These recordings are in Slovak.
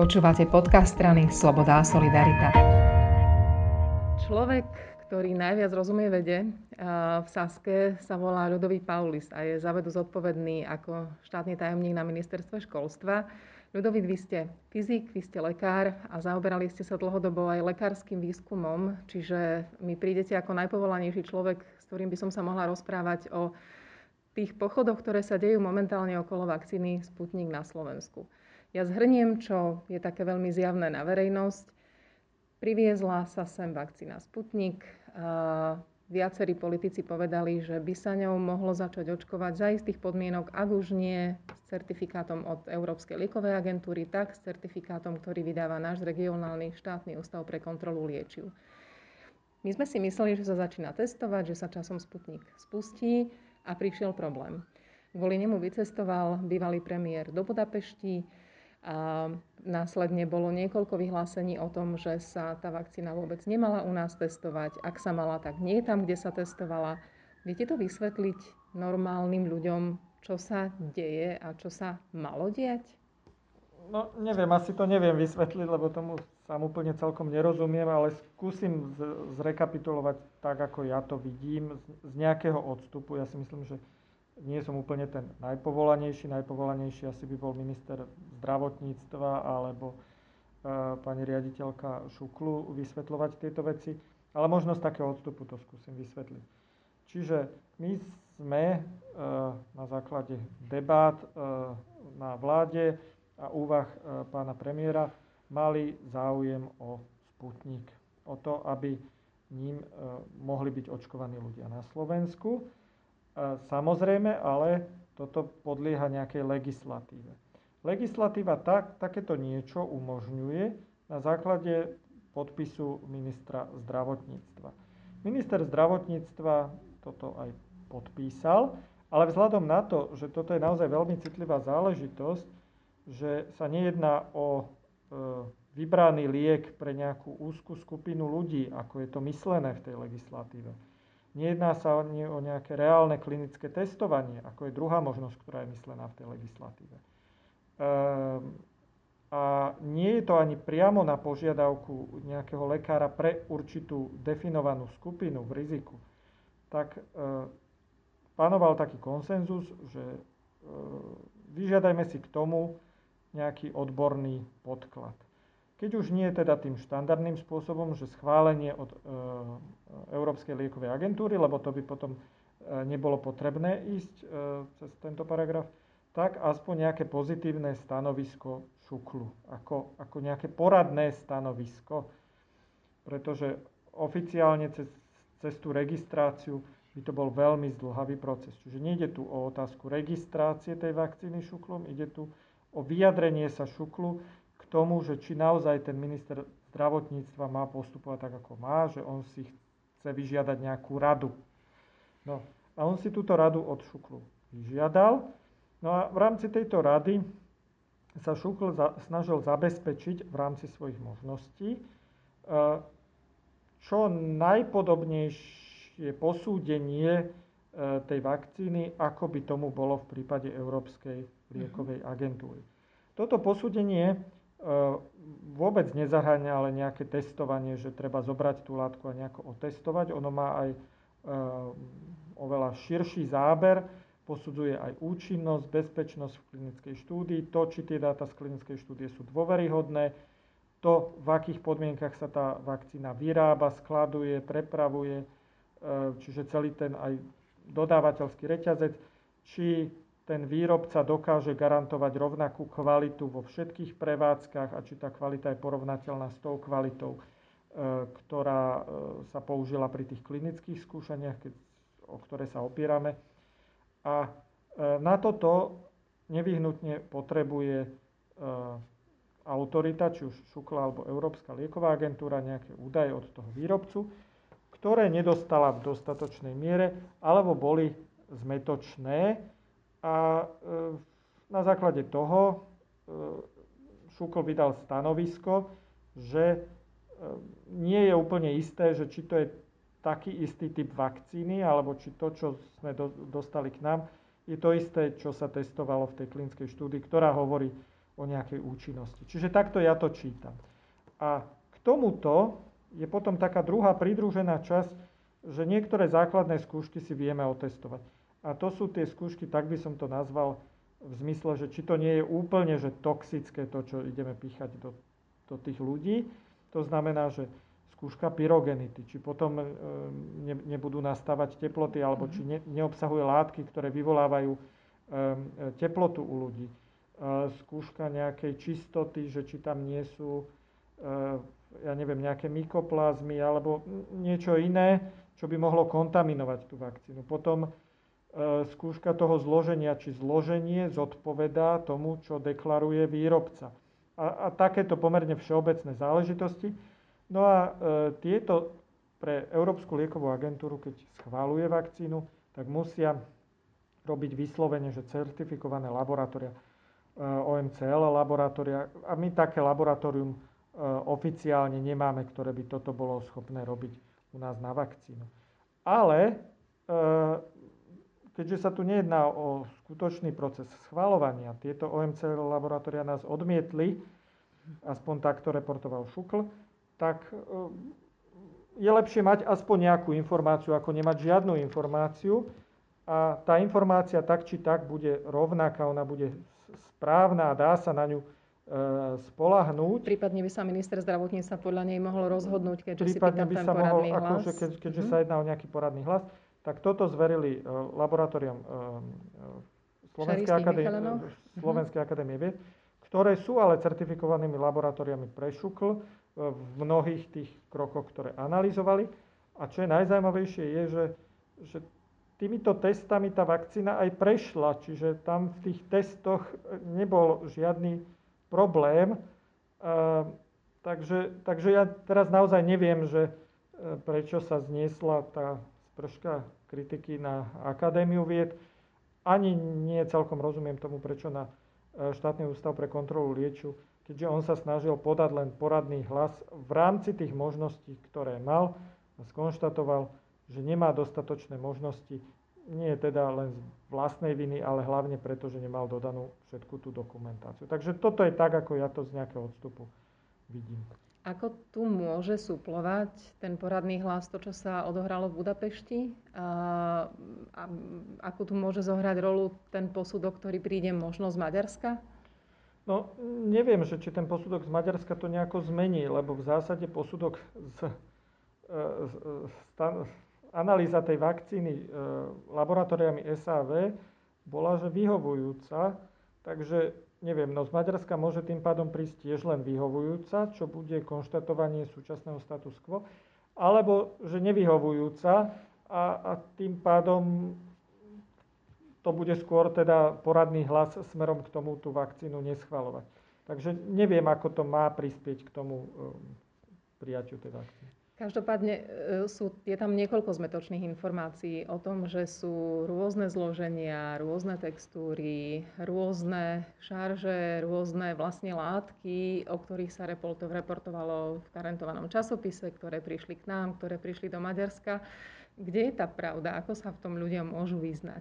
Počúvate podcast strany Sloboda a Solidarita. Človek, ktorý najviac rozumie vede, v Saske sa volá Ľudový Paulis a je za vedu zodpovedný ako štátny tajomník na ministerstve školstva. Ľudovít, vy ste fyzik, vy ste lekár a zaoberali ste sa dlhodobo aj lekárskym výskumom, čiže mi prídete ako najpovolanejší človek, s ktorým by som sa mohla rozprávať o tých pochodoch, ktoré sa dejú momentálne okolo vakcíny Sputnik na Slovensku. Ja zhrniem, čo je také veľmi zjavné na verejnosť. Priviezla sa sem vakcína Sputnik. Viacerí politici povedali, že by sa ňou mohlo začať očkovať za istých podmienok, ak už nie s certifikátom od Európskej liekovej agentúry, tak s certifikátom, ktorý vydáva náš regionálny štátny ústav pre kontrolu liečiv. My sme si mysleli, že sa začína testovať, že sa časom Sputnik spustí a prišiel problém. Kvôli nemu vycestoval bývalý premiér do Budapešti, a následne bolo niekoľko vyhlásení o tom, že sa tá vakcína vôbec nemala u nás testovať. Ak sa mala, tak nie tam, kde sa testovala. Viete to vysvetliť normálnym ľuďom, čo sa deje a čo sa malo diať? No, neviem, asi to neviem vysvetliť, lebo tomu sám úplne celkom nerozumiem, ale skúsim zrekapitulovať tak, ako ja to vidím, z nejakého odstupu. Ja si myslím, že nie som úplne ten najpovolanejší. Najpovolanejší asi by bol minister zdravotníctva alebo e, pani riaditeľka Šuklu vysvetľovať tieto veci. Ale možno z takého odstupu to skúsim vysvetliť. Čiže my sme e, na základe debát e, na vláde a úvah pána premiéra mali záujem o Sputnik. O to, aby ním mohli byť očkovaní ľudia na Slovensku. Samozrejme, ale toto podlieha nejakej legislatíve. Legislatíva tak, takéto niečo umožňuje na základe podpisu ministra zdravotníctva. Minister zdravotníctva toto aj podpísal, ale vzhľadom na to, že toto je naozaj veľmi citlivá záležitosť, že sa nejedná o e, vybraný liek pre nejakú úzkú skupinu ľudí, ako je to myslené v tej legislatíve, Nejedná sa ani o nejaké reálne klinické testovanie, ako je druhá možnosť, ktorá je myslená v tej legislatíve. Ehm, a nie je to ani priamo na požiadavku nejakého lekára pre určitú definovanú skupinu v riziku. Tak e, panoval taký konsenzus, že e, vyžiadajme si k tomu nejaký odborný podklad. Keď už nie teda tým štandardným spôsobom, že schválenie od e, Európskej liekovej agentúry, lebo to by potom e, nebolo potrebné ísť e, cez tento paragraf, tak aspoň nejaké pozitívne stanovisko šuklu, ako, ako nejaké poradné stanovisko, pretože oficiálne cez, cez tú registráciu by to bol veľmi zdlhavý proces. Čiže nejde tu o otázku registrácie tej vakcíny šuklom, ide tu o vyjadrenie sa šuklu, tomu, že či naozaj ten minister zdravotníctva má postupovať tak, ako má, že on si chce vyžiadať nejakú radu. No a on si túto radu od Šuklu vyžiadal. No a v rámci tejto rady sa Šukl za, snažil zabezpečiť v rámci svojich možností e, čo najpodobnejšie posúdenie e, tej vakcíny, ako by tomu bolo v prípade Európskej liekovej agentúry. Toto posúdenie vôbec nezahrania ale nejaké testovanie, že treba zobrať tú látku a nejako otestovať. Ono má aj ehm, oveľa širší záber, posudzuje aj účinnosť, bezpečnosť v klinickej štúdii, to, či tie dáta z klinickej štúdie sú dôveryhodné, to, v akých podmienkach sa tá vakcína vyrába, skladuje, prepravuje, ehm, čiže celý ten aj dodávateľský reťazec, či ten výrobca dokáže garantovať rovnakú kvalitu vo všetkých prevádzkach a či tá kvalita je porovnateľná s tou kvalitou, e, ktorá e, sa použila pri tých klinických skúšaniach, o ktoré sa opierame. A e, na toto nevyhnutne potrebuje autorita, či už Šukla alebo Európska lieková agentúra, nejaké údaje od toho výrobcu, ktoré nedostala v dostatočnej miere alebo boli zmetočné a e, na základe toho e, Šukl vydal stanovisko, že e, nie je úplne isté, že či to je taký istý typ vakcíny, alebo či to, čo sme do, dostali k nám, je to isté, čo sa testovalo v tej klinickej štúdii, ktorá hovorí o nejakej účinnosti. Čiže takto ja to čítam. A k tomuto je potom taká druhá pridružená časť, že niektoré základné skúšky si vieme otestovať. A to sú tie skúšky, tak by som to nazval, v zmysle, že či to nie je úplne že toxické to, čo ideme píchať do, do tých ľudí. To znamená, že skúška pyrogenity, či potom e, ne, nebudú nastávať teploty, alebo či ne, neobsahuje látky, ktoré vyvolávajú e, teplotu u ľudí. E, skúška nejakej čistoty, že či tam nie sú, ja neviem, nejaké mykoplazmy alebo niečo iné, čo by mohlo kontaminovať tú vakcínu. Potom skúška toho zloženia, či zloženie zodpovedá tomu, čo deklaruje výrobca. A, a takéto pomerne všeobecné záležitosti. No a e, tieto pre Európsku liekovú agentúru, keď schváluje vakcínu, tak musia robiť vyslovene, že certifikované laboratória, e, OMCL laboratória. A my také laboratórium e, oficiálne nemáme, ktoré by toto bolo schopné robiť u nás na vakcínu. Ale e, keďže sa tu nejedná o skutočný proces schvalovania, tieto OMC laboratória nás odmietli, aspoň takto reportoval Šukl, tak e, je lepšie mať aspoň nejakú informáciu, ako nemať žiadnu informáciu. A tá informácia tak či tak bude rovnaká, ona bude správna a dá sa na ňu e, spolahnúť. Prípadne by sa minister zdravotníctva podľa nej mohol rozhodnúť, keďže Prípadne si by ten sa mohol, hlas. akože keď, keďže mm-hmm. sa jedná o nejaký poradný hlas tak toto zverili e, laboratórium e, e, Slovenskej akadémie, mhm. Slovenskej akadémie vied, ktoré sú ale certifikovanými laboratóriami pre šukl v mnohých tých krokoch, ktoré analyzovali. A čo je najzaujímavejšie je, že, že týmito testami tá vakcína aj prešla, čiže tam v tých testoch nebol žiadny problém. takže, takže ja teraz naozaj neviem, že prečo sa zniesla tá troška kritiky na Akadémiu vied. Ani nie celkom rozumiem tomu, prečo na e, štátny ústav pre kontrolu liečiu, keďže on sa snažil podať len poradný hlas v rámci tých možností, ktoré mal a skonštatoval, že nemá dostatočné možnosti, nie teda len z vlastnej viny, ale hlavne preto, že nemal dodanú všetku tú dokumentáciu. Takže toto je tak, ako ja to z nejakého odstupu vidím. Ako tu môže suplovať ten poradný hlas to, čo sa odohralo v Budapešti? A, a ako tu môže zohrať rolu ten posudok, ktorý príde možno z Maďarska? No, neviem, že či ten posudok z Maďarska to nejako zmení, lebo v zásade posudok z, z, z analýza tej vakcíny e, laboratóriami SAV bola, že vyhovujúca, takže neviem, no z Maďarska môže tým pádom prísť tiež len vyhovujúca, čo bude konštatovanie súčasného status quo, alebo že nevyhovujúca a, a tým pádom to bude skôr teda poradný hlas smerom k tomu tú vakcínu neschvalovať. Takže neviem, ako to má prispieť k tomu um, prijaťu tej vakcíny. Každopádne e, sú, je tam niekoľko zmetočných informácií o tom, že sú rôzne zloženia, rôzne textúry, rôzne šarže, rôzne vlastne látky, o ktorých sa reportovalo v karentovanom časopise, ktoré prišli k nám, ktoré prišli do Maďarska. Kde je tá pravda? Ako sa v tom ľudia môžu vyznať?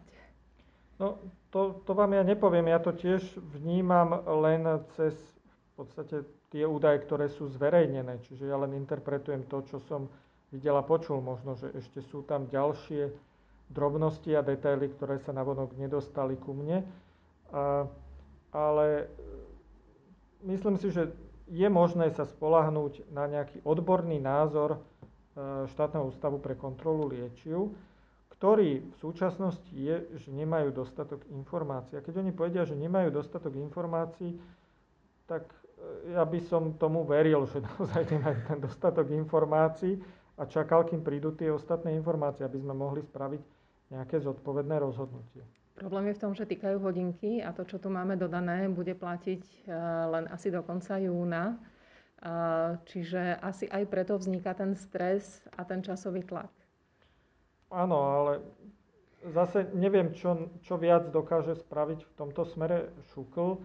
No, to, to vám ja nepoviem. Ja to tiež vnímam len cez v podstate tie údaje, ktoré sú zverejnené. Čiže ja len interpretujem to, čo som videl a počul. Možno, že ešte sú tam ďalšie drobnosti a detaily, ktoré sa navonok nedostali ku mne. A, ale myslím si, že je možné sa spolahnúť na nejaký odborný názor e, štátneho ústavu pre kontrolu liečiv, ktorý v súčasnosti je, že nemajú dostatok informácií. A keď oni povedia, že nemajú dostatok informácií, tak ja by som tomu veril, že naozaj nemajú ten dostatok informácií a čakal, kým prídu tie ostatné informácie, aby sme mohli spraviť nejaké zodpovedné rozhodnutie. Problém je v tom, že týkajú hodinky a to, čo tu máme dodané, bude platiť e, len asi do konca júna. E, čiže asi aj preto vzniká ten stres a ten časový tlak. Áno, ale zase neviem, čo, čo viac dokáže spraviť v tomto smere Šukl.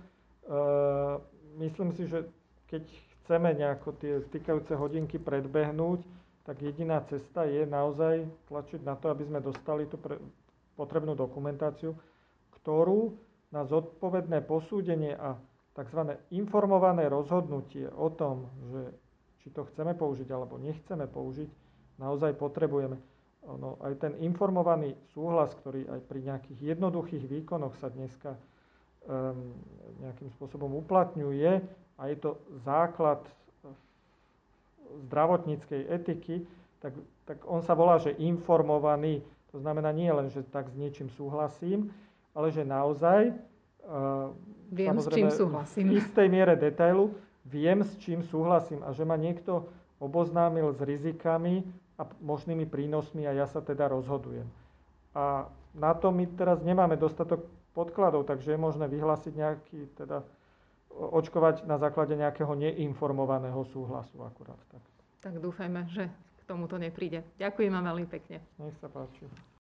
Myslím si, že keď chceme nejako tie stykajúce hodinky predbehnúť, tak jediná cesta je naozaj tlačiť na to, aby sme dostali tú pre, potrebnú dokumentáciu, ktorú na zodpovedné posúdenie a tzv. informované rozhodnutie o tom, že či to chceme použiť alebo nechceme použiť, naozaj potrebujeme. Ono, aj ten informovaný súhlas, ktorý aj pri nejakých jednoduchých výkonoch sa dneska um, nejakým spôsobom uplatňuje, a je to základ zdravotníckej etiky, tak, tak on sa volá, že informovaný. To znamená nie len, že tak s niečím súhlasím, ale že naozaj uh, Viem, s čím súhlasím. v istej miere detailu viem, s čím súhlasím a že ma niekto oboznámil s rizikami a možnými prínosmi a ja sa teda rozhodujem. A na to my teraz nemáme dostatok podkladov, takže je možné vyhlásiť nejaký, teda očkovať na základe nejakého neinformovaného súhlasu akurát. Tak. tak dúfajme, že k tomuto nepríde. Ďakujem vám veľmi pekne. Nech sa páči.